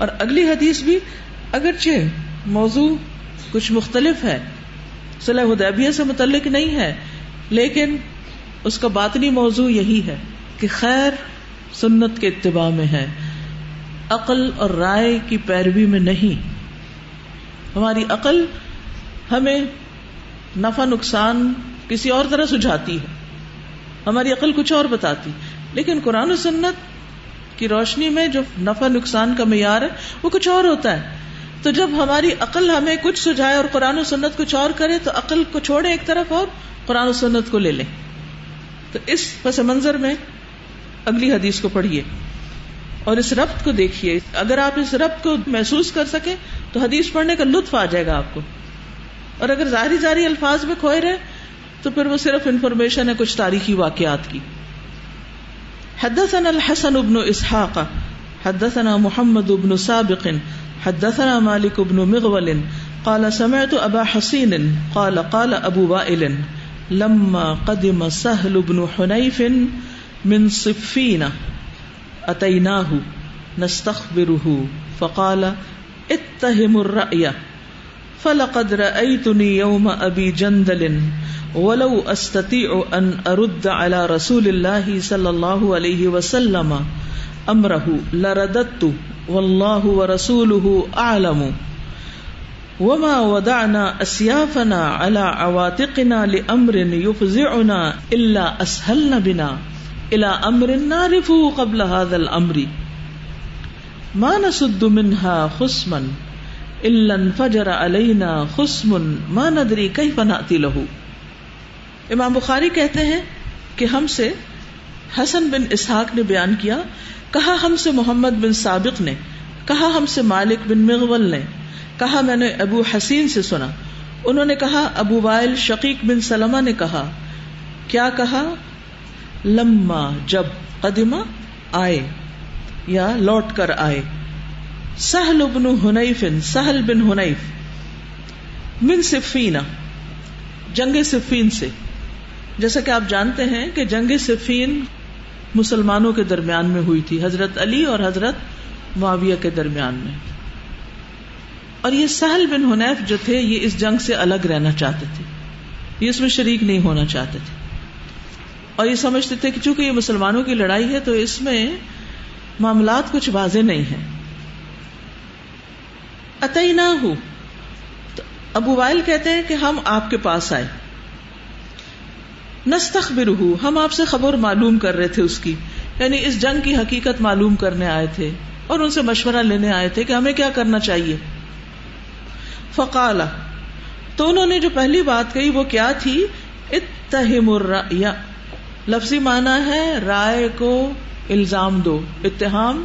اور اگلی حدیث بھی اگرچہ موضوع کچھ مختلف ہے، صلاح حدیبیہ سے متعلق نہیں ہے، لیکن اس کا باطنی موضوع یہی ہے کہ خیر سنت کے اتباع میں ہے، عقل اور رائے کی پیروی میں نہیں۔ ہماری عقل ہمیں نفع، نقصان کسی اور طرح سجھاتی ہے۔ ہماری عقل کچھ اور بتاتی، لیکن قرآن و سنت کی روشنی میں جو نفع نقصان کا معیار ہے، وہ کچھ اور ہوتا ہے۔ تو جب ہماری عقل ہمیں کچھ سجھائے اور قرآن و سنت کچھ اور کرے، تو عقل کو چھوڑے ایک طرف اور قرآن و سنت کو لے لیں تو اس پس منظر میں اگلی حدیث کو پڑھیے۔ اور اس ربط کو دیکھیے۔ اگر آپ اس ربط کو محسوس کر سکیں، تو حدیث پڑھنے کا لطف آ جائے گا آپ کو۔ اور اگر ظاہری ظاہری الفاظ میں کھوئے رہے، تو پھر وہ صرف انفارمیشن ہے، کچھ تاریخی واقعات کی۔ حدثنا الحسن بن اسحاق، حدثنا محمد بن سابق، حدثنا مالك بن مغول، قال سمعت ابا حسين، قال قال ابو وائل، لما قدم سهل بن حنيف من صفين اتيناه نستخبره، فقال اتهم الرأي. فلقد رأيتني يوم ابي جندل ولو استطيع ان ارد على رسول الله صلى الله عليه وسلم امره لرددت والله ورسوله اعلم وما ودعنا اسيافنا على عواتقنا لامر يفزعنا الا اسهلنا بنا. الى امر نعرفه قبل هذا الامر ما نسد منها خصما. الا انفجر علينا خصم ما ندري كيف ناتي له۔ امام بخاری کہتے ہیں کہ ہم سے حسن بن اسحاق نے بیان کیا، کہا ہم سے محمد بن سابق نے، کہا ہم سے مالک بن مغول نے، کہا میں نے ابو حسین سے سنا۔ انہوں نے کہا، ابو وائل شقیق بن سلمہ نے کہا۔ کیا کہا؟ لما جب قدمہ آئے یا لوٹ کر آئے۔ سہل بن حنیف، سہل بن حنیف۔ من صفینہ جنگ صفین سے۔ جیسا کہ آپ جانتے ہیں کہ جنگ صفین مسلمانوں کے درمیان میں ہوئی تھی، حضرت علی اور حضرت معاویہ کے درمیان میں۔ اور یہ سہل بن حنیف جو تھے، یہ اس جنگ سے الگ رہنا چاہتے تھے۔ یہ اس میں شریک نہیں ہونا چاہتے تھے۔ اور یہ سمجھتے تھے کہ چونکہ یہ مسلمانوں کی لڑائی ہے، تو اس میں معاملات کچھ واضح نہیں ہے اتئی نہ ہو تو ابو وائل کہتے ہیں کہ ہم آپ کے پاس آئے۔ نستخبر ہم آپ سے خبر معلوم کر رہے تھے اس کی۔ یعنی اس جنگ کی حقیقت معلوم کرنے آئے تھے اور ان سے مشورہ لینے آئے تھے کہ ہمیں کیا کرنا چاہیے۔ فقالا، تو انہوں نے جو پہلی بات کہی وہ کیا تھی؟ اتہم الرأی۔ لفظی معنی ہے رائے کو الزام دو اتحام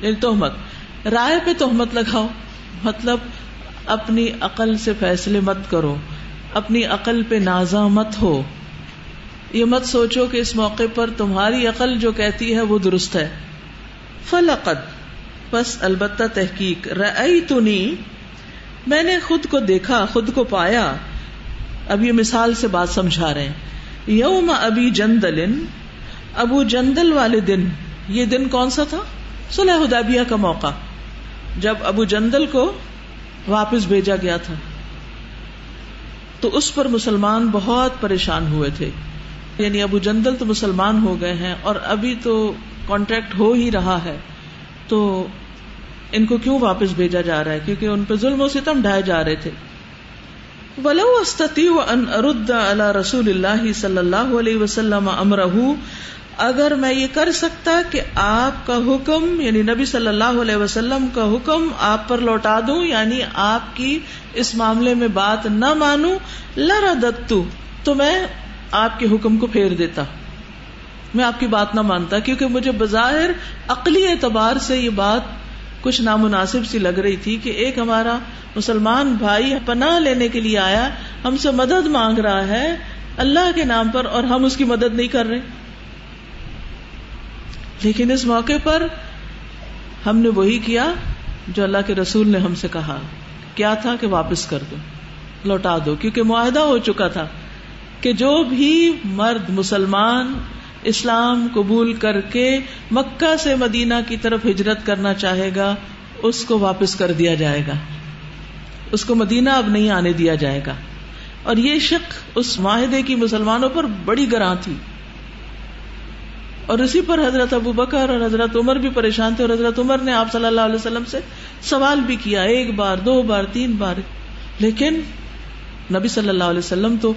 یعنی تہمت۔ رائے پہ تہمت لگاؤ۔ مطلب اپنی عقل سے فیصلے مت کرو، اپنی عقل پہ نازا مت ہو۔ یہ مت سوچو کہ اس موقع پر تمہاری عقل جو کہتی ہے وہ درست ہے۔ فلقد بس البتہ تحقیق۔ رئی تنی میں نے خود کو دیکھا، خود کو پایا۔ اب یہ مثال سے بات سمجھا رہے ہیں۔ یوم ابھی جندل ابو جندل والے دن، یہ دن کون سا تھا؟ سلح حدیبیہ کا موقع۔ جب ابو جندل کو واپس بھیجا گیا تھا، تو اس پر مسلمان بہت پریشان ہوئے تھے۔ یعنی ابو جندل تو مسلمان ہو گئے ہیں اور ابھی تو کانٹریکٹ ہو ہی رہا ہے۔ تو ان کو کیوں واپس بھیجا جا رہا ہے؟ کیونکہ ان پہ ظلم و ستم ڈھائے جا رہے تھے۔ ولو استطیع ان ارد علی رسول اللہ صلی اللہ علیہ وسلم امرہ اگر میں یہ کر سکتا کہ آپ کا حکم یعنی نبی صلی اللہ علیہ وسلم کا حکم آپ پر لوٹا دوں یعنی آپ کی اس معاملے میں بات نہ مانوں لردتو تو میں آپ کے حکم کو پھیر دیتا۔ میں آپ کی بات نہ مانتا، کیونکہ مجھے بظاہر عقلی اعتبار سے یہ بات کچھ نامناسب سی لگ رہی تھی کہ ایک ہمارا مسلمان بھائی پناہ لینے کے لیے آیا، ہم سے مدد مانگ رہا ہے اللہ کے نام پر اور ہم اس کی مدد نہیں کر رہے۔ لیکن اس موقع پر ہم نے وہی کیا جو اللہ کے رسول نے ہم سے کہا۔ کیا تھا کہ واپس کر دو، لوٹا دو، کیونکہ معاہدہ ہو چکا تھا کہ جو بھی مرد مسلمان اسلام قبول کر کے مکہ سے مدینہ کی طرف ہجرت کرنا چاہے گا، اس کو واپس کر دیا جائے گا۔ اس کو مدینہ اب نہیں آنے دیا جائے گا۔ اور یہ شک اس معاہدے کی مسلمانوں پر بڑی گراں تھی۔ اور اسی پر حضرت ابو بکر اور حضرت عمر بھی پریشان تھے اور حضرت عمر نے آپ صلی اللہ علیہ وسلم سے سوال بھی کیا، ایک بار، دو بار، تین بار۔ لیکن نبی صلی اللہ علیہ وسلم تو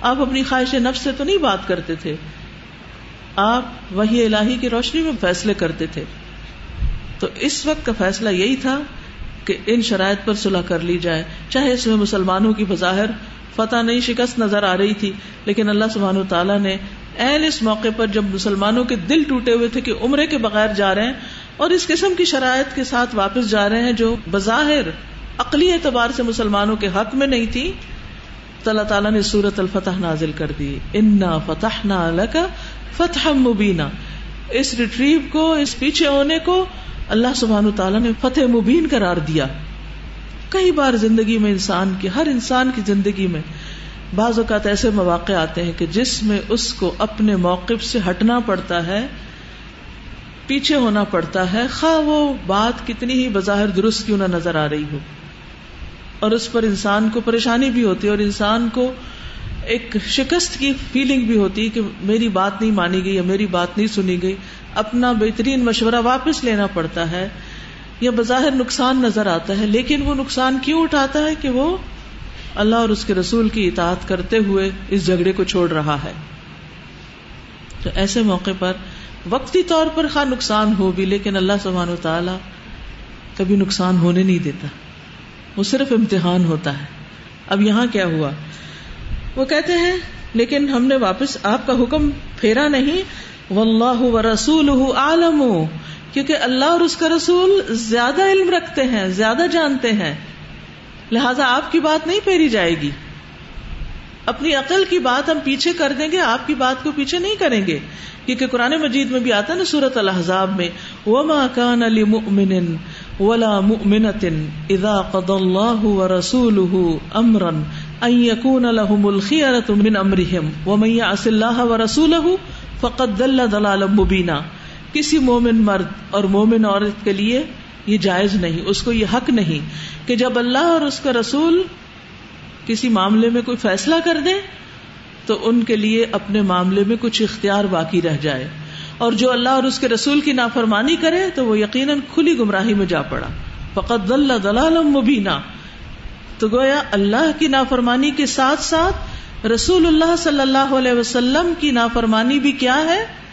آپ اپنی خواہش نفس سے تو نہیں بات کرتے تھے، آپ وہی الہی کی روشنی میں فیصلے کرتے تھے۔ تو اس وقت کا فیصلہ یہی تھا کہ ان شرائط پر صلح کر لی جائے، چاہے اس میں مسلمانوں کی بظاہر فتح نہیں شکست نظر آ رہی تھی، لیکن اللہ سبحانہ تعالیٰ نے این اس موقع پر جب مسلمانوں کے دل ٹوٹے ہوئے تھے کہ عمرے کے بغیر جا رہے ہیں اور اس قسم کی شرائط کے ساتھ واپس جا رہے ہیں جو بظاہر عقلی اعتبار سے مسلمانوں کے حق میں نہیں تھی، تو اللہ تعالیٰ نے سورت الفتح نازل کر دی۔ انا فتح نہ فتح مبینہ اس ریٹریو کو، اس پیچھے ہونے کو اللہ سبحان تعالیٰ نے فتح مبین قرار دیا۔ کئی بار زندگی میں انسان کی، ہر انسان کی زندگی میں بعض اوقات ایسے مواقع آتے ہیں کہ جس میں اس کو اپنے موقف سے ہٹنا پڑتا ہے، پیچھے ہونا پڑتا ہے، خواہ وہ بات کتنی ہی بظاہر درست کیوں نہ نظر آ رہی ہو۔ اور اس پر انسان کو پریشانی بھی ہوتی ہے اور انسان کو ایک شکست کی فیلنگ بھی ہوتی ہے کہ میری بات نہیں مانی گئی یا میری بات نہیں سنی گئی۔ اپنا بہترین مشورہ واپس لینا پڑتا ہے۔ یا بظاہر نقصان نظر آتا ہے، لیکن وہ نقصان کیوں اٹھاتا ہے کہ وہ اللہ اور اس کے رسول کی اطاعت کرتے ہوئے اس جھگڑے کو چھوڑ رہا ہے؟ تو ایسے موقع پر وقتی طور پر خواہ نقصان ہو بھی، لیکن اللہ سبحان و تعالی کبھی نقصان ہونے نہیں دیتا۔ وہ صرف امتحان ہوتا ہے۔ اب یہاں کیا ہوا؟ وہ کہتے ہیں، لیکن ہم نے واپس آپ کا حکم پھیرا نہیں۔ واللہ و رسول عالم۔ کیونکہ اللہ اور اس کا رسول زیادہ علم رکھتے ہیں، زیادہ جانتے ہیں۔ لہذا آپ کی بات نہیں پھیری جائے گی۔ اپنی عقل کی بات ہم پیچھے کر دیں گے، آپ کی بات کو پیچھے نہیں کریں گے۔ کیونکہ قرآن مجید میں بھی آتا ہے نا سورت الحضاب میں، وما كان لمؤمن ولا مؤمنة اذا قضى الله ورسوله امرا ان يكون لهم الخيرة من امرهم ومن يعص الله ورسوله فقط دل دلال مبینہ کسی مومن مرد اور مومن عورت کے لیے یہ جائز نہیں، اس کو یہ حق نہیں کہ جب اللہ اور اس کا رسول کسی معاملے میں کوئی فیصلہ کر دے تو ان کے لیے اپنے معاملے میں کچھ اختیار باقی رہ جائے۔ اور جو اللہ اور اس کے رسول کی نافرمانی کرے تو وہ یقیناً کھلی گمراہی میں جا پڑا۔ فقط دل دلال مبینہ تو گویا اللہ کی نافرمانی کے ساتھ ساتھ رسول اللہ صلی اللہ علیہ وسلم کی نافرمانی بھی کیا ہے؟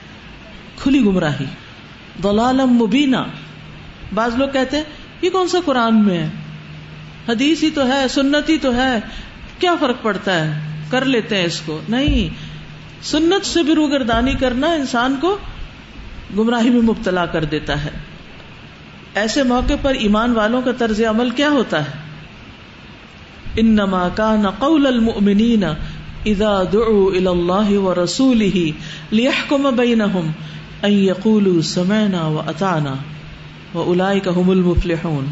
کھلی گمراہی۔ دلالم مبینہ بعض لوگ کہتے ہیں، یہ کون سا قرآن میں ہے؟ حدیث ہی تو ہے، سنت ہی تو ہے۔ کیا فرق پڑتا ہے؟ کر لیتے ہیں اس کو۔ نہیں، سنت سے بھی روگردانی کرنا انسان کو گمراہی میں مبتلا کر دیتا ہے۔ ایسے موقع پر ایمان والوں کا طرز عمل کیا ہوتا ہے؟ انما كان قول المؤمنین اذا دعوا الى الله ورسوله ليحكم بينهم ان يقولوا سمعنا واطعنا واولئك هم المفلحون۔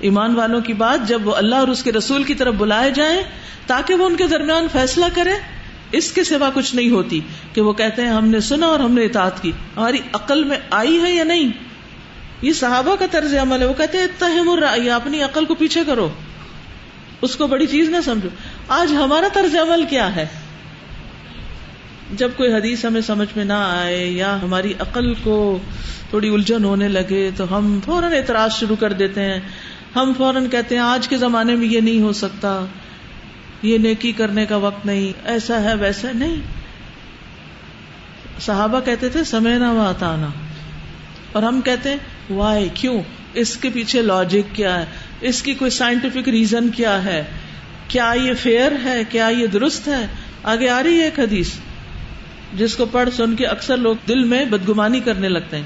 ایمان والوں کی بات جب وہ اللہ اور اس کے رسول کی طرف بلائے جائیں تاکہ وہ ان کے درمیان فیصلہ کرے اس کے سوا کچھ نہیں ہوتی کہ وہ کہتے ہیں ہم نے سنا اور ہم نے اطاعت کی۔ ہماری عقل میں آئی ہے یا نہیں؟ یہ صحابہ کا طرز عمل ہے۔ وہ کہتے ہیں، اتہم الرأی، اپنی عقل کو پیچھے کرو۔ اس کو بڑی چیز نہ سمجھو۔ آج ہمارا طرز عمل کیا ہے؟ جب کوئی حدیث ہمیں سمجھ میں نہ آئے یا ہماری عقل کو تھوڑی الجھن ہونے لگے تو ہم فوراً اعتراض شروع کر دیتے ہیں۔ ہم فوراً کہتے ہیں، آج کے زمانے میں یہ نہیں ہو سکتا، یہ نیکی کرنے کا وقت نہیں، ایسا ہے ویسا نہیں۔ صحابہ کہتے تھے، سمے نہ وہ آنا اور ہم کہتے ہیں وائی کیوں؟ اس کے پیچھے لاجک کیا ہے؟ اس کی کوئی سائنٹیفک ریزن کیا ہے؟ کیا یہ فیئر ہے؟ کیا یہ درست ہے؟ آگے آ رہی ہے ایک حدیث۔ جس کو پڑھ سن کے اکثر لوگ دل میں بدگمانی کرنے لگتے ہیں۔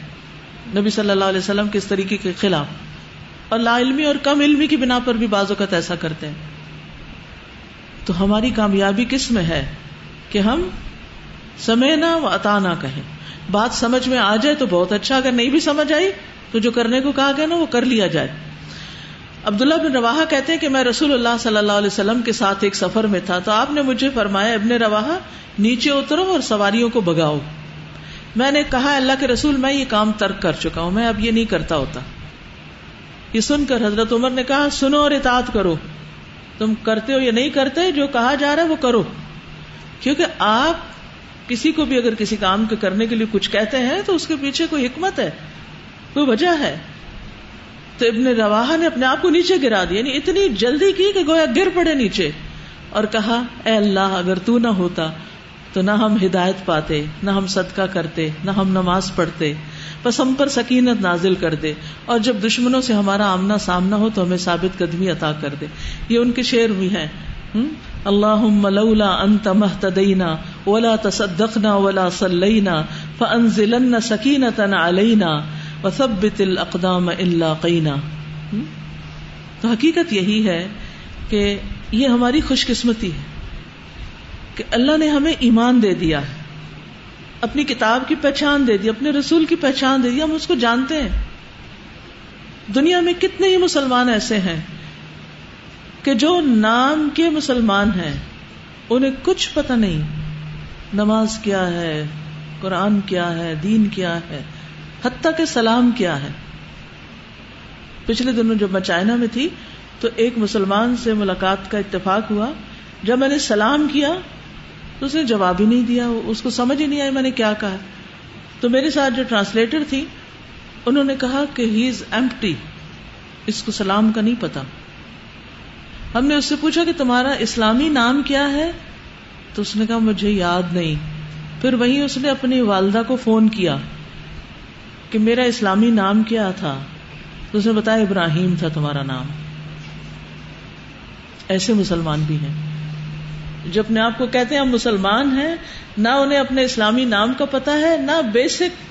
نبی صلی اللہ علیہ وسلم کے اس طریقے کے خلاف؟ اور لا علمی اور کم علمی کی بنا پر بھی بعض اوقات ایسا کرتے ہیں۔ تو ہماری کامیابی کس میں ہے کہ ہم سمے نہ و عطا نہ کہیں۔ بات سمجھ میں آ جائے تو بہت اچھا اگر نہیں بھی سمجھ آئی تو جو کرنے کو کہا گیا نا وہ کر لیا جائے۔ عبداللہ بن روا کہتے ہیں کہ میں رسول اللہ صلی اللہ علیہ وسلم کے ساتھ ایک سفر میں تھا تو آپ نے مجھے فرمایا، ابن روا نیچے اترو اور سواریوں کو بگاؤ میں نے کہا، اللہ کے رسول، میں یہ کام ترک کر چکا ہوں، میں اب یہ نہیں کرتا ہوتا۔ یہ سن کر حضرت عمر نے کہا، سنو اور اطاعت کرو۔ تم کرتے ہو یا نہیں کرتے، جو کہا جا رہا ہے وہ کرو۔ کیونکہ آپ کسی کو بھی اگر کسی کام کے کرنے کے لیے کچھ کہتے ہیں تو اس کے پیچھے کوئی حکمت ہے، کوئی وجہ ہے۔ تو ابن روا نے اپنے آپ کو نیچے گرا دیا یعنی اتنی جلدی کی کہ گویا گر پڑے نیچے۔ اور کہا، اے اللہ، اگر تو نہ ہوتا تو نہ ہم ہدایت پاتے، نہ ہم صدقہ کرتے، نہ ہم نماز پڑھتے۔ بس ہم پر سکینت نازل کر دے۔ اور جب دشمنوں سے ہمارا آمنا سامنا ہو تو ہمیں ثابت قدمی عطا کر دے۔ یہ ان کے شعر بھی ہیں۔ اللہ لولا انت مہتدینا ولا تصدقنا ولا صلینا فانزلن سکینتا علینا۔ وثبت الاقدام الا قینا تو حقیقت یہی ہے کہ یہ ہماری خوش قسمتی ہے کہ اللہ نے ہمیں ایمان دے دیا ہے، اپنی کتاب کی پہچان دے دی، اپنے رسول کی پہچان دے دی، ہم اس کو جانتے ہیں۔ دنیا میں کتنے ہی مسلمان ایسے ہیں کہ جو نام کے مسلمان ہیں، انہیں کچھ پتہ نہیں، نماز کیا ہے، قرآن کیا ہے، دین کیا ہے۔ حتیٰ کہ سلام کیا ہے۔ پچھلے دنوں جب میں چائنا میں تھی تو ایک مسلمان سے ملاقات کا اتفاق ہوا۔ جب میں نے سلام کیا تو اس نے جواب ہی نہیں دیا، اس کو سمجھ ہی نہیں آئی میں نے کیا کہا۔ تو میرے ساتھ جو ٹرانسلیٹر تھی، انہوں نے کہا کہ ہی از ایمپٹی، اس کو سلام کا نہیں پتا۔ ہم نے اس سے پوچھا کہ تمہارا اسلامی نام کیا ہے؟ تو اس نے کہا مجھے یاد نہیں۔ پھر وہیں اس نے اپنی والدہ کو فون کیا۔ کہ میرا اسلامی نام کیا تھا؟ تو اس نے بتایا ابراہیم تھا تمہارا نام۔ ایسے مسلمان بھی ہیں۔ جو اپنے آپ کو کہتے ہیں ہم مسلمان ہیں، نہ انہیں اپنے اسلامی نام کا پتا ہے، نہ بیسک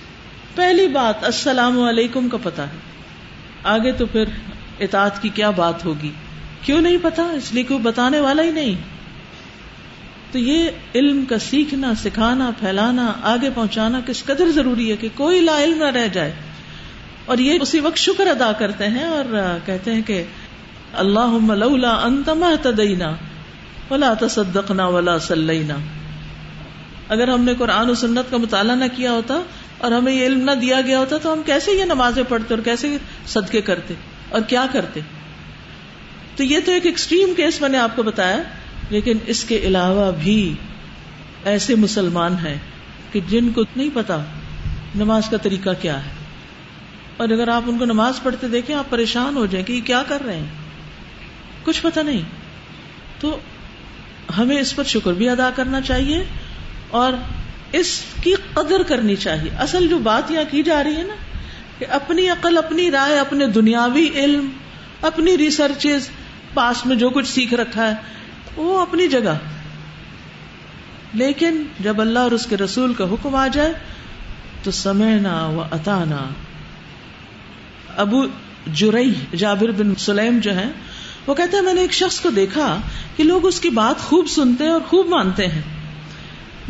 پہلی بات السلام علیکم کا پتا ہے۔ آگے تو پھر اطاعت کی کیا بات ہوگی؟ کیوں نہیں پتا اس لیے کوئی بتانے والا ہی نہیں۔ تو یہ علم کا سیکھنا، سکھانا، پھیلانا، آگے پہنچانا کس قدر ضروری ہے کہ کوئی لا علم نہ رہ جائے۔ اور یہ اسی وقت شکر ادا کرتے ہیں اور کہتے ہیں کہ اللہ لولا انتما تدینا ولا تصدقنا ولا سلینا اگر ہم نے قرآن و سنت کا مطالعہ نہ کیا ہوتا اور ہمیں یہ علم نہ دیا گیا ہوتا تو ہم کیسے یہ نمازیں پڑھتے اور کیسے صدقے کرتے اور کیا کرتے؟ تو یہ تو ایک ایکسٹریم کیس میں نے آپ کو بتایا۔ لیکن اس کے علاوہ بھی ایسے مسلمان ہیں کہ جن کو نہیں پتا نماز کا طریقہ کیا ہے۔ اور اگر آپ ان کو نماز پڑھتے دیکھیں، آپ پریشان ہو جائیں کہ یہ کیا کر رہے ہیں۔ کچھ پتا نہیں۔ تو ہمیں اس پر شکر بھی ادا کرنا چاہیے اور اس کی قدر کرنی چاہیے۔ اصل جو بات یہاں کی جا رہی ہے نا کہ اپنی عقل، اپنی رائے، اپنے دنیاوی علم، اپنی ریسرچز پاس میں جو کچھ سیکھ رکھا ہے وہ اپنی جگہ۔ لیکن جب اللہ اور اس کے رسول کا حکم آ جائے، تو سمعنا و اتانا ابو جرئی جابر بن سلیم جو ہیں، وہ کہتے ہیں، میں نے ایک شخص کو دیکھا کہ لوگ اس کی بات خوب سنتے ہیں اور خوب مانتے ہیں۔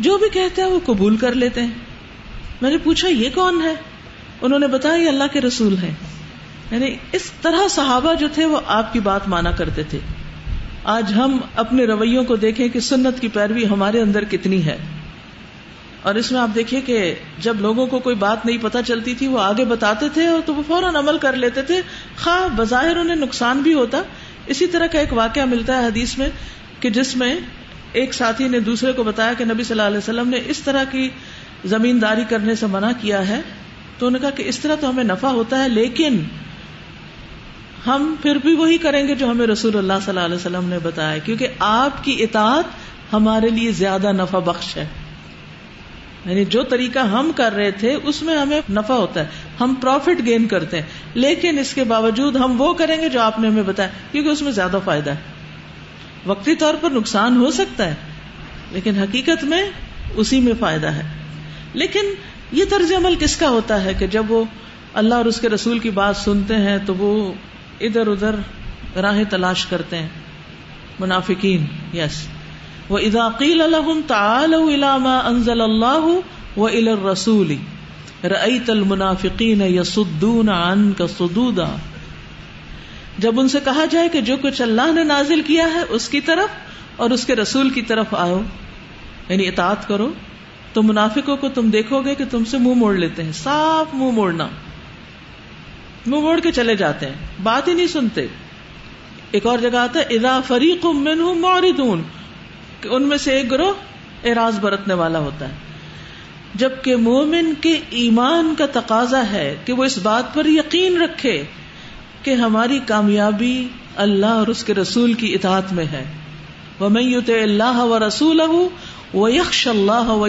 جو بھی کہتے ہیں، وہ قبول کر لیتے ہیں۔ میں نے پوچھا، یہ کون ہے؟ انہوں نے بتایا، یہ اللہ کے رسول ہے یعنی اس طرح صحابہ جو تھے، وہ آپ کی بات مانا کرتے تھے۔ آج ہم اپنے رویوں کو دیکھیں کہ سنت کی پیروی ہمارے اندر کتنی ہے۔ اور اس میں آپ دیکھیے کہ جب لوگوں کو کوئی بات نہیں پتا چلتی تھی، وہ آگے بتاتے تھے اور تو وہ فوراً عمل کر لیتے تھے۔ خواہ بظاہر انہیں نقصان بھی ہوتا۔ اسی طرح کا ایک واقعہ ملتا ہے حدیث میں کہ جس میں ایک ساتھی نے دوسرے کو بتایا کہ نبی صلی اللہ علیہ وسلم نے اس طرح کی زمینداری کرنے سے منع کیا ہے۔ تو انہوں نے کہا کہ اس طرح تو ہمیں نفع ہوتا ہے، لیکن ہم پھر بھی وہی کریں گے جو ہمیں رسول اللہ صلی اللہ علیہ وسلم نے بتایا کیونکہ آپ کی اطاعت ہمارے لیے زیادہ نفع بخش ہے۔ یعنی جو طریقہ ہم کر رہے تھے، اس میں ہمیں نفع ہوتا ہے۔ ہم پروفٹ گین کرتے ہیں۔ لیکن اس کے باوجود ہم وہ کریں گے جو آپ نے ہمیں بتایا، کیونکہ اس میں زیادہ فائدہ ہے۔ وقتی طور پر نقصان ہو سکتا ہے، لیکن حقیقت میں اسی میں فائدہ ہے۔ لیکن یہ طرز عمل کس کا ہوتا ہے کہ جب وہ اللہ اور اس کے رسول کی بات سنتے ہیں تو وہ ادھر ادھر راہیں تلاش کرتے ہیں۔ منافقین یس وہ اداقیل الحم تعلما انزل اللہ و ال رسول رعیت المنافقین یسدون عن کا سدودا جب ان سے کہا جائے کہ جو کچھ اللہ نے نازل کیا ہے اس کی طرف اور اس کے رسول کی طرف آؤ یعنی اطاعت کرو، تو منافقوں کو تم دیکھو گے کہ تم سے منہ موڑ لیتے ہیں، صاف منہ موڑنا۔ منہ موڑ کے چلے جاتے ہیں۔ بات ہی نہیں سنتے۔ ایک اور جگہ آتا ہے ادا فریق موردون ان میں سے ایک گروہ اراض برتنے والا ہوتا ہے۔ جبکہ مومن کے ایمان کا تقاضا ہے کہ وہ اس بات پر یقین رکھے کہ ہماری کامیابی اللہ اور اس کے رسول کی اطاعت میں ہے۔ وہ میں یوت اللہ و رسول و یکش اللہ و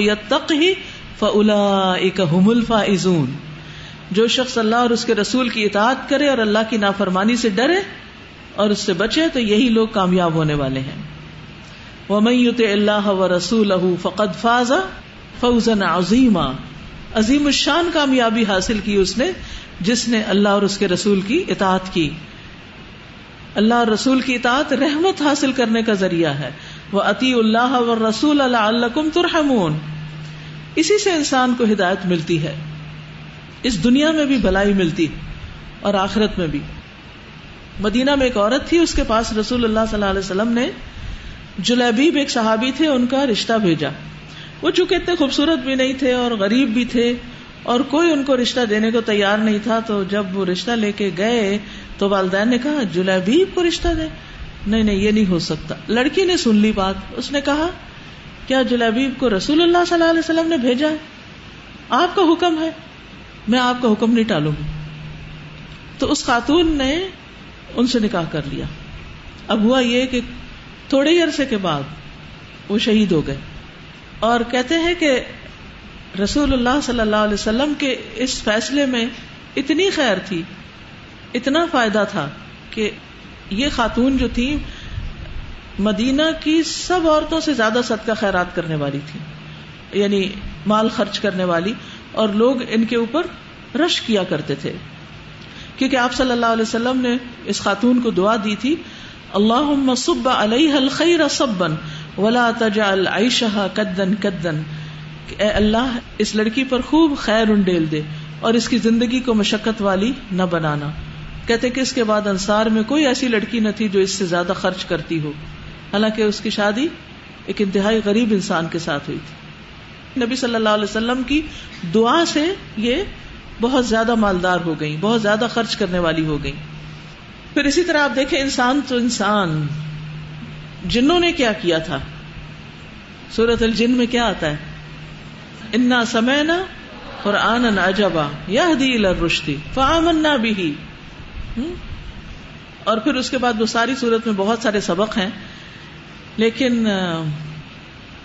جو شخص اللہ اور اس کے رسول کی اطاعت کرے اور اللہ کی نافرمانی سے ڈرے اور اس سے بچے تو یہی لوگ کامیاب ہونے والے ہیں۔ وہ میں یوت اللہ و رسول فقد فاضا فوزن عظیم عظیم الشان کامیابی حاصل کی اس نے جس نے اللہ اور اس کے رسول کی اطاعت کی۔ اللہ اور رسول کی اطاعت رحمت حاصل کرنے کا ذریعہ ہے۔ وہ عطی اللہ و رسول اللہ اللہ ترحمون۔ اسی سے انسان کو ہدایت ملتی ہے۔ اس دنیا میں بھی بھلائی ملتی اور آخرت میں بھی۔ مدینہ میں ایک عورت تھی، اس کے پاس رسول اللہ صلی اللہ علیہ وسلم نے جلیبیب ایک صحابی تھے، ان کا رشتہ بھیجا۔ وہ چونکہ اتنے خوبصورت بھی نہیں تھے اور غریب بھی تھے اور کوئی ان کو رشتہ دینے کو تیار نہیں تھا، تو جب وہ رشتہ لے کے گئے تو والدین نے کہا جلیبیب کو رشتہ دے نہیں نہیں، یہ نہیں ہو سکتا۔ لڑکی نے سن لی بات۔ اس نے کہا، کیا جلیبیب کو رسول اللہ صلی اللہ علیہ وسلم نے بھیجا ہے؟ آپ کا حکم ہے۔ میں آپ کا حکم نہیں ٹالوں گی۔ تو اس خاتون نے ان سے نکاح کر لیا۔ اب ہوا یہ کہ تھوڑے ہی عرصے کے بعد وہ شہید ہو گئے۔ اور کہتے ہیں کہ رسول اللہ صلی اللہ علیہ وسلم کے اس فیصلے میں اتنی خیر تھی، اتنا فائدہ تھا کہ یہ خاتون جو تھی، مدینہ کی سب عورتوں سے زیادہ صدقہ خیرات کرنے والی تھی یعنی مال خرچ کرنے والی۔ اور لوگ ان کے اوپر رش کیا کرتے تھے۔ کیونکہ آپ صلی اللہ علیہ وسلم نے اس خاتون کو دعا دی تھی اللہ صب علیہ الخیر صبن ولا تجا العشہ کدن کدن اے اللہ، اس لڑکی پر خوب خیر انڈیل دے اور اس کی زندگی کو مشقت والی نہ بنانا۔ کہتے کہ اس کے بعد انصار میں کوئی ایسی لڑکی نہ تھی جو اس سے زیادہ خرچ کرتی ہو۔ حالانکہ اس کی شادی ایک انتہائی غریب انسان کے ساتھ ہوئی تھی۔ نبی صلی اللہ علیہ وسلم کی دعا سے یہ بہت زیادہ مالدار ہو گئی بہت زیادہ خرچ کرنے والی ہو گئی پھر اسی طرح آپ دیکھیں، انسان تو انسان۔ جنوں نے کیا کیا تھا؟ سورت الجن میں کیا آتا ہے؟ انا سمینا اور آنن اجبا یا رشتی فامنا بھی اور پھر اس کے بعد وہ ساری صورت میں بہت سارے سبق ہیں۔ لیکن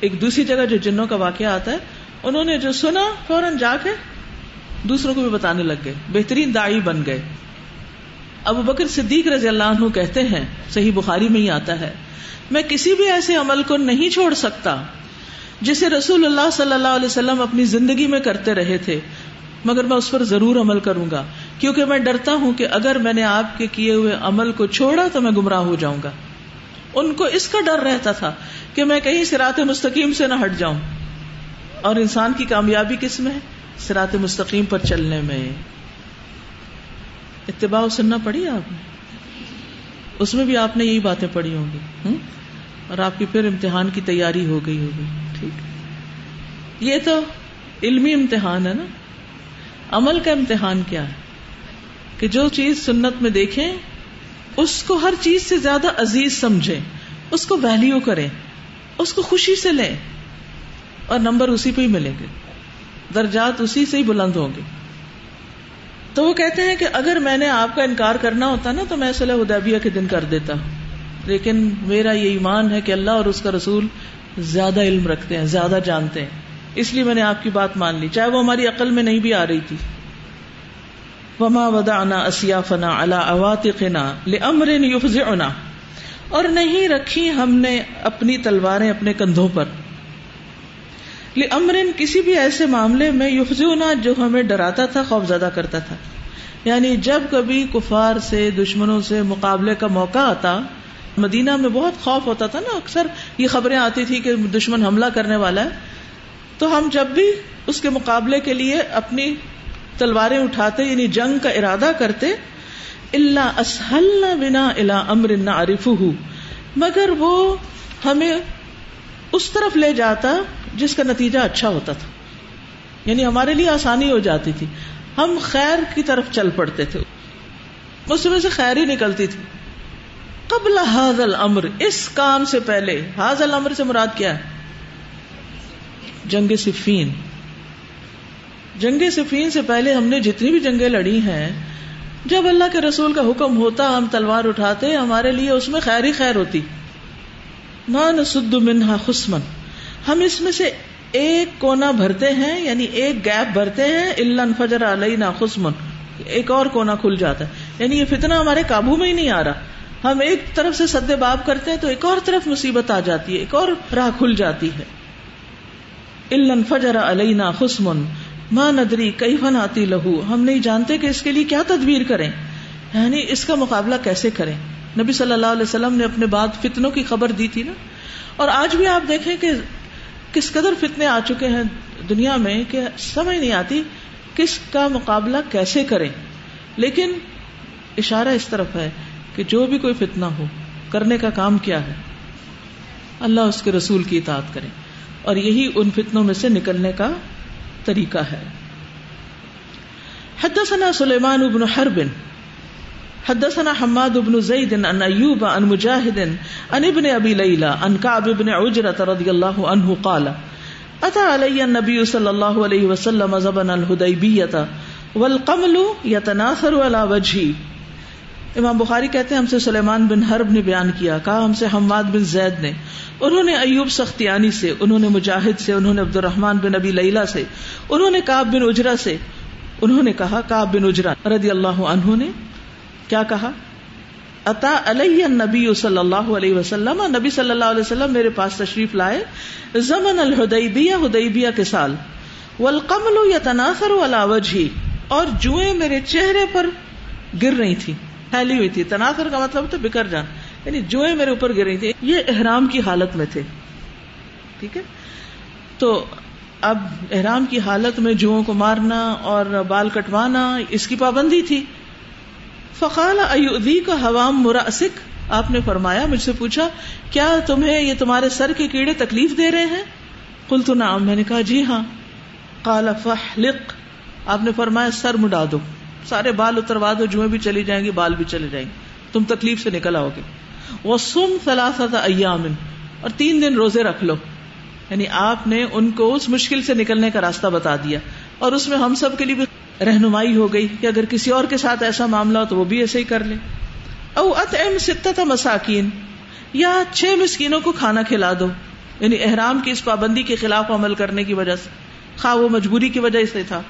ایک دوسری جگہ جو جنوں کا واقعہ آتا ہے، انہوں نے جو سنا، فوراً جا کے دوسروں کو بھی بتانے لگ گئے، بہترین دائی بن گئے۔ ابو بکر صدیق رضی اللہ عنہ کہتے ہیں، صحیح بخاری میں ہی آتا ہے، میں کسی بھی ایسے عمل کو نہیں چھوڑ سکتا جسے رسول اللہ صلی اللہ علیہ وسلم اپنی زندگی میں کرتے رہے تھے، مگر میں اس پر ضرور عمل کروں گا، کیونکہ میں ڈرتا ہوں کہ اگر میں نے آپ کے کیے ہوئے عمل کو چھوڑا تو میں گمراہ ہو جاؤں گا۔ ان کو اس کا ڈر رہتا تھا کہ میں کہیں سرات مستقیم سے نہ ہٹ جاؤں۔ اور انسان کی کامیابی کس میں ہے؟ سرات مستقیم پر چلنے میں۔ اتباع سننا پڑی آپ نے؟ اس میں بھی آپ نے یہی باتیں پڑھی ہوں گی۔ اور آپ کی پھر امتحان کی تیاری ہو گئی ہوگی۔ ٹھیک۔ یہ تو علمی امتحان ہے نا۔ عمل کا امتحان کیا ہے؟ کہ جو چیز سنت میں دیکھیں، اس کو ہر چیز سے زیادہ عزیز سمجھیں، اس کو ویلو کریں۔ اس کو خوشی سے لیں اور نمبر اسی پہ ہی ملیں گے۔ درجات اسی سے ہی بلند ہوں گے۔ تو وہ کہتے ہیں کہ اگر میں نے آپ کا انکار کرنا ہوتا نا تو میں صلی ادیبیہ کے دن کر دیتا۔ لیکن میرا یہ ایمان ہے کہ اللہ اور اس کا رسول زیادہ علم رکھتے ہیں، زیادہ جانتے ہیں۔ اس لیے میں نے آپ کی بات مان لی۔ چاہے وہ ہماری عقل میں نہیں بھی آ رہی تھی۔ وما ودعنا اسیافنا علی اواتقنا لامر یفزعنا اور نہیں رکھی ہم نے اپنی تلواریں اپنے کندھوں پر۔ امرن کسی بھی ایسے معاملے میں یفزونا جو ہمیں ڈراتا تھا، خوف زدہ کرتا تھا۔ یعنی جب کبھی کفار سے، دشمنوں سے مقابلے کا موقع آتا، مدینہ میں بہت خوف ہوتا تھا نا، اکثر یہ خبریں آتی تھی کہ دشمن حملہ کرنے والا ہے۔ تو ہم جب بھی اس کے مقابلے کے لیے اپنی تلواریں اٹھاتے یعنی جنگ کا ارادہ کرتے اللہ اسہل بنا اللہ امر عارف مگر وہ ہمیں اس طرف لے جاتا جس کا نتیجہ اچھا ہوتا تھا۔ یعنی ہمارے لیے آسانی ہو جاتی تھی۔ ہم خیر کی طرف چل پڑتے تھے۔ اس میں سے خیر ہی نکلتی تھی۔ قبل حاضل امر اس کام سے پہلے۔ حاضل امر سے مراد کیا ہے؟ جنگ صفین۔ جنگ صفین سے پہلے ہم نے جتنی بھی جنگیں لڑی ہیں جب اللہ کے رسول کا حکم ہوتا، ہم تلوار اٹھاتے، ہمارے لیے اس میں خیر ہی خیر ہوتی۔ مان سد منہا خسمن ہم اس میں سے ایک کونا بھرتے ہیں یعنی ایک گیپ بھرتے ہیں اللہ فجر علیہ خسمن ایک اور کونا کھل جاتا ہے۔ یعنی یہ فتنا ہمارے قابو میں ہی نہیں آ رہا۔ ہم ایک طرف سے سدے باب کرتے ہیں تو ایک اور طرف مصیبت آ جاتی ہے، ایک اور راہ کھل جاتی ہے۔ اللہ فجر علینا خسمن ماں ندری، کئی فن آتی لہو۔ ہم نہیں جانتے کہ اس کے لیے کیا تدبیر کریں۔ یعنی اس کا مقابلہ کیسے کریں؟ نبی صلی اللہ علیہ وسلم نے اپنے بعد فتنوں کی خبر دی تھی نا۔ اور آج بھی آپ دیکھیں کہ کس قدر فتنے آ چکے ہیں دنیا میں کہ سمجھ نہیں آتی کس کا مقابلہ کیسے کریں۔ لیکن اشارہ اس طرف ہے کہ جو بھی کوئی فتنہ ہو، کرنے کا کام کیا ہے؟ اللہ اس کے رسول کی اطاعت کرے۔ اور یہی ان فتنوں میں سے نکلنے کا طریقہ ہے۔ حدثنا سلیمان بن حرب، حدثنا حماد بن زید ان ایوب ان مجاہد ان ابن ابی لیلہ ان کعب بن عجرة رضی اللہ عنہ قال، اتا علی النبی صلی اللہ علیہ وسلم زبن الحدیبیتا والقمل یتناثر على وجہی۔ امام بخاری کہتے ہیں، ہم سے سلیمان بن حرب نے بیان کیا، کہا ہم سے حماد بن زید نے۔ انہوں نے ایوب سختیانی سے، انہوں نے مجاہد سے، انہوں نے عبد الرحمان بن ابی لیلہ سے، انہوں نے کاب بن اجرا سے۔ انہوں نے کہا کاب بن اجرا رضی اللہ عنہ نے کیا کہا؟ اتا علیہ نبی صلی اللہ علیہ وسلم، نبی صلی اللہ علیہ وسلم میرے پاس تشریف لائے زمن الحدیبیہ، حدیبیہ کے سال۔ والقمل یتناثر على وجهی اور جوئیں میرے چہرے پر گر رہی تھی پھیلی ہوئی تھی۔ تناثر کا مطلب تو بکر جان۔ یعنی جوئیں میرے اوپر گر رہی تھی یہ احرام کی حالت میں تھے۔ ٹھیک ہے؟ تو اب احرام کی حالت میں جوؤں کو مارنا اور بال کٹوانا، اس کی پابندی تھی۔ فقال ایودی کا حوام مراسک، آپ نے فرمایا، مجھ سے پوچھا، کیا تمہیں یہ تمہارے سر کے کیڑے تکلیف دے رہے ہیں؟ کل تو نام میں نے کہا جی ہاں۔ کالا فہلق آپ نے فرمایا، سر مڈا دو۔ سارے بال اتروا دو، جوئیں بھی چلی جائیں گی، بال بھی چلے جائیں گے تم تکلیف سے نکل آؤ گے۔ وہ سم ثلاثت ایام اور تین دن روزے رکھ لو۔ یعنی آپ نے ان کو اس مشکل سے نکلنے کا راستہ بتا دیا۔ اور اس میں ہم سب کے لیے بھی رہنمائی ہو گئی کہ اگر کسی اور کے ساتھ ایسا معاملہ ہو تو وہ بھی ایسے ہی کر لے۔ او ات ام ستت مساکین۔ یا چھ مسکینوں کو کھانا کھلا دو۔ یعنی احرام کی اس پابندی کے خلاف عمل کرنے کی وجہ سے۔ خواہ وہ مجبوری کی وجہ سے تھا۔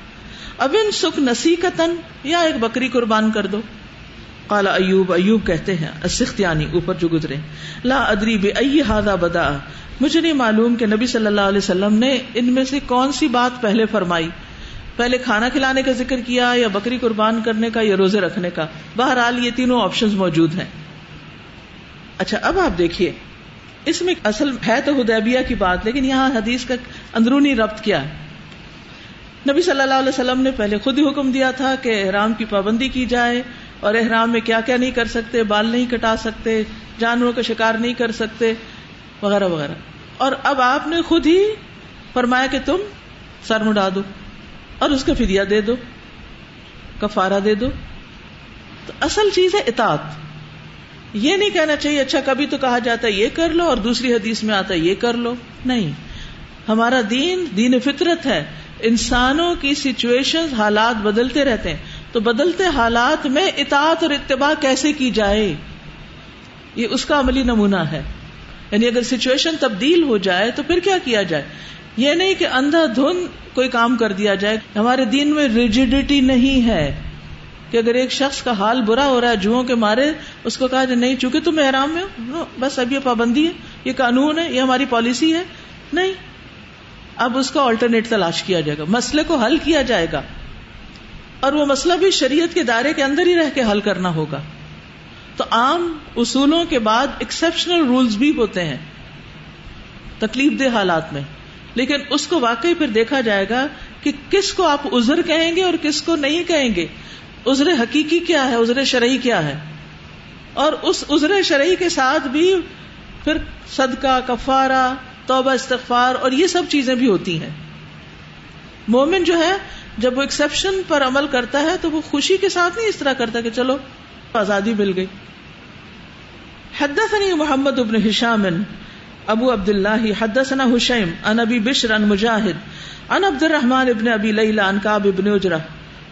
اب ان سکھ نسی کا تن یا ایک بکری قربان کر دو۔ کالا ایوب ایوب کہتے ہیں سختیانی اوپر جو گزرے۔ لا ادری بے ائی ہادا بدا مجھے نہیں معلوم کہ نبی صلی اللہ علیہ وسلم نے ان میں سے کون سی بات پہلے فرمائی۔ پہلے کھانا کھلانے کا ذکر کیا یا بکری قربان کرنے کا یا روزے رکھنے کا۔ بہرحال یہ تینوں آپشن موجود ہیں۔ اچھا اب آپ دیکھیے۔ اس میں اصل ہے تو ہدیبیہ کی بات، لیکن یہاں حدیث کا اندرونی ربط کیا ہے؟ نبی صلی اللہ علیہ وسلم نے پہلے خود ہی حکم دیا تھا کہ احرام کی پابندی کی جائے اور احرام میں کیا کیا نہیں کر سکتے، بال نہیں کٹا سکتے، جانوروں کا شکار نہیں کر سکتے، وغیرہ وغیرہ۔ اور اب آپ نے خود ہی فرمایا کہ تم سر مڈا دو اور اس کا فدیا دے دو، کفارہ دے دو۔ تو اصل چیز ہے اطاعت۔ یہ نہیں کہنا چاہیے اچھا کبھی تو کہا جاتا ہے یہ کر لو اور دوسری حدیث میں آتا ہے یہ کر لو۔ نہیں۔ ہمارا دین دین فطرت ہے۔ انسانوں کی سچویشن حالات بدلتے رہتے ہیں۔ تو بدلتے حالات میں اطاعت اور اتباع کیسے کی جائے؟ یہ اس کا عملی نمونہ ہے۔ یعنی اگر سچویشن تبدیل ہو جائے تو پھر کیا کیا جائے؟ یہ نہیں کہ اندھا دھن کوئی کام کر دیا جائے۔ ہمارے دین میں ریجیڈیٹی نہیں ہے۔ کہ اگر ایک شخص کا حال برا ہو رہا ہے جوہوں کے مارے، اس کو کہا جائے، نہیں، چونکہ تم احرام میں ہو۔ بس اب یہ پابندی ہے، یہ قانون ہے، یہ ہماری پالیسی ہے۔ نہیں اب اس کا آلٹرنیٹ تلاش کیا جائے گا۔ مسئلے کو حل کیا جائے گا۔ اور وہ مسئلہ بھی شریعت کے دائرے کے اندر ہی رہ کے حل کرنا ہوگا۔ تو عام اصولوں کے بعد ایکسپشنل رولز بھی ہوتے ہیں تکلیف دہ حالات میں۔ لیکن اس کو واقعی پھر دیکھا جائے گا کہ کس کو آپ ازر کہیں گے اور کس کو نہیں کہیں گے۔ ازر حقیقی کیا ہے؟ ازر شرعی کیا ہے؟ اور اس ازر شرعی کے ساتھ بھی پھر صدقہ، کفارہ توبہ، استغفار اور یہ سب چیزیں بھی ہوتی ہیں۔ مومن جو ہے، جب وہ ایکسپشن پر عمل کرتا ہے تو وہ خوشی کے ساتھ نہیں اس طرح کرتا کہ چلو، آزادی مل گئی۔ حدثني محمد ابن هشام ابو عبد الله حدثنا هشيم عن ابي بشر، عن مجاهد عن عبد الرحمن ابن ابي ليلى عن كعب ابن اجره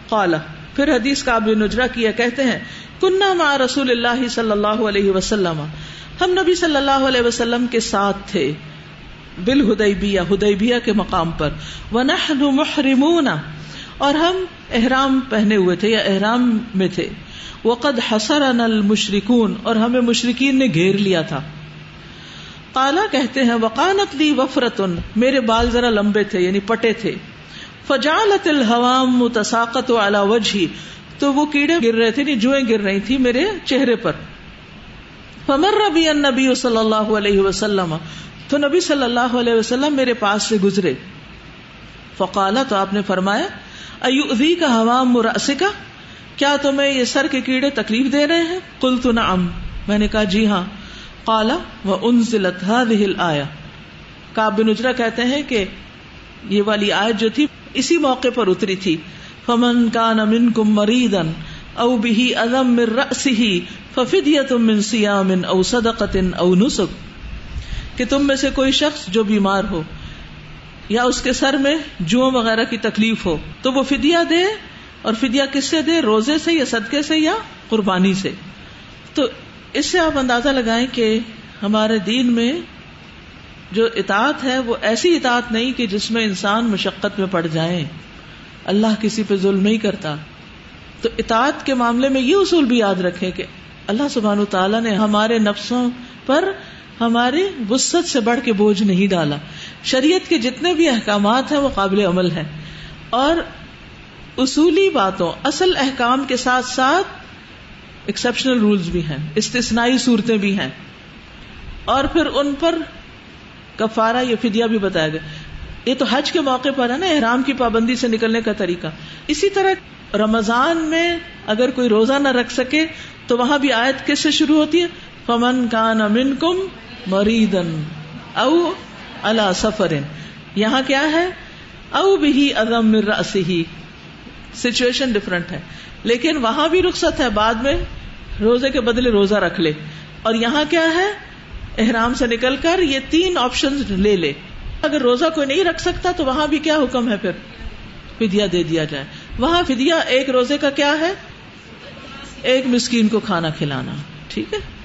قال، پھر حدیث کا ابن نجرا کیا کہتے ہیں کنہ مع رسول اللہ صلی اللہ علیہ وسلم، ہم نبی صلی اللہ علیہ وسلم کے ساتھ تھے۔ بال ہدیبیہ ہدیبیہ کے مقام پر۔ ونحن محرمون۔ اور ہم احرام پہنے ہوئے تھے یا احرام میں تھے۔ وقد حسرنا المشرکون اور ہمیں مشرقین نے گھیر لیا تھا۔ قالا کہتے ہیں، وقانت لی وفرتن میرے بال ذرا لمبے تھے یعنی پٹے تھے۔ فجالت الحوام متساقت على وجهي تو وہ کیڑے گر رہے تھے یعنی جوئیں گر رہی تھی میرے چہرے پر۔ فمر ربی النبی صلی اللہ علیہ وسلم۔ تو نبی صلی اللہ علیہ وسلم میرے پاس سے گزرے۔ فقالا تو آپ نے فرمایا ایوزی کا حوام مراسے کا کیا تمہیں یہ سر کے کیڑے تکلیف دے رہے ہیں؟ کل تو نعم۔ میں نے کہا جی ہاں۔ قالا و انزلت هذه الايه کعب بن اجرا کہتے ہیں کہ یہ والی آیت جو تھی، اسی موقع پر اتری تھی۔ فمن کان منکم مریضا او به اذم من راسه ففدیۃ من صيام او صدقه او نسک۔ کہ تم میں سے کوئی شخص جو بیمار ہو یا اس کے سر میں جو وغیرہ کی تکلیف ہو، تو وہ فدیہ دے، اور فدیہ کس سے دے؟ روزے سے یا صدقے سے یا قربانی سے؟ تو اس سے آپ اندازہ لگائیں کہ ہمارے دین میں جو اطاعت ہے، وہ ایسی اطاعت نہیں کہ جس میں انسان مشقت میں پڑ جائے۔ اللہ کسی پہ ظلم نہیں کرتا۔ تو اطاعت کے معاملے میں یہ اصول بھی یاد رکھے کہ اللہ سبحان تعالیٰ نے ہمارے نفسوں پر ہماری وسط سے بڑھ کے بوجھ نہیں ڈالا۔ شریعت کے جتنے بھی احکامات ہیں وہ قابل عمل ہیں۔ اور اصولی باتوں، اصل احکام کے ساتھ ساتھ ایکسپشنل رولز بھی ہیں، استثنائی صورتیں بھی ہیں۔ اور پھر ان پر کفارہ یا فدیہ بھی بتایا گیا۔ یہ تو حج کے موقع پر ہے نا، احرام کی پابندی سے نکلنے کا طریقہ۔ اسی طرح رمضان میں اگر کوئی روزہ نہ رکھ سکے تو وہاں بھی آیت کس سے شروع ہوتی ہے؟ فمن کان امن کم مریدن او اللہ سفر یہاں کیا ہے؟ او بھی ازم ہی سچویشن ڈفرنٹ ہے۔ لیکن وہاں بھی رخصت ہے۔ بعد میں روزے کے بدلے روزہ رکھ لے۔ اور یہاں کیا ہے؟ احرام سے نکل کر یہ تین آپشن لے لے۔ اگر روزہ کوئی نہیں رکھ سکتا تو وہاں بھی کیا حکم ہے پھر؟ فدیا دے دیا جائے۔ وہاں فدیا ایک روزے کا کیا ہے؟ ایک مسکین کو کھانا کھلانا۔ ٹھیک ہے؟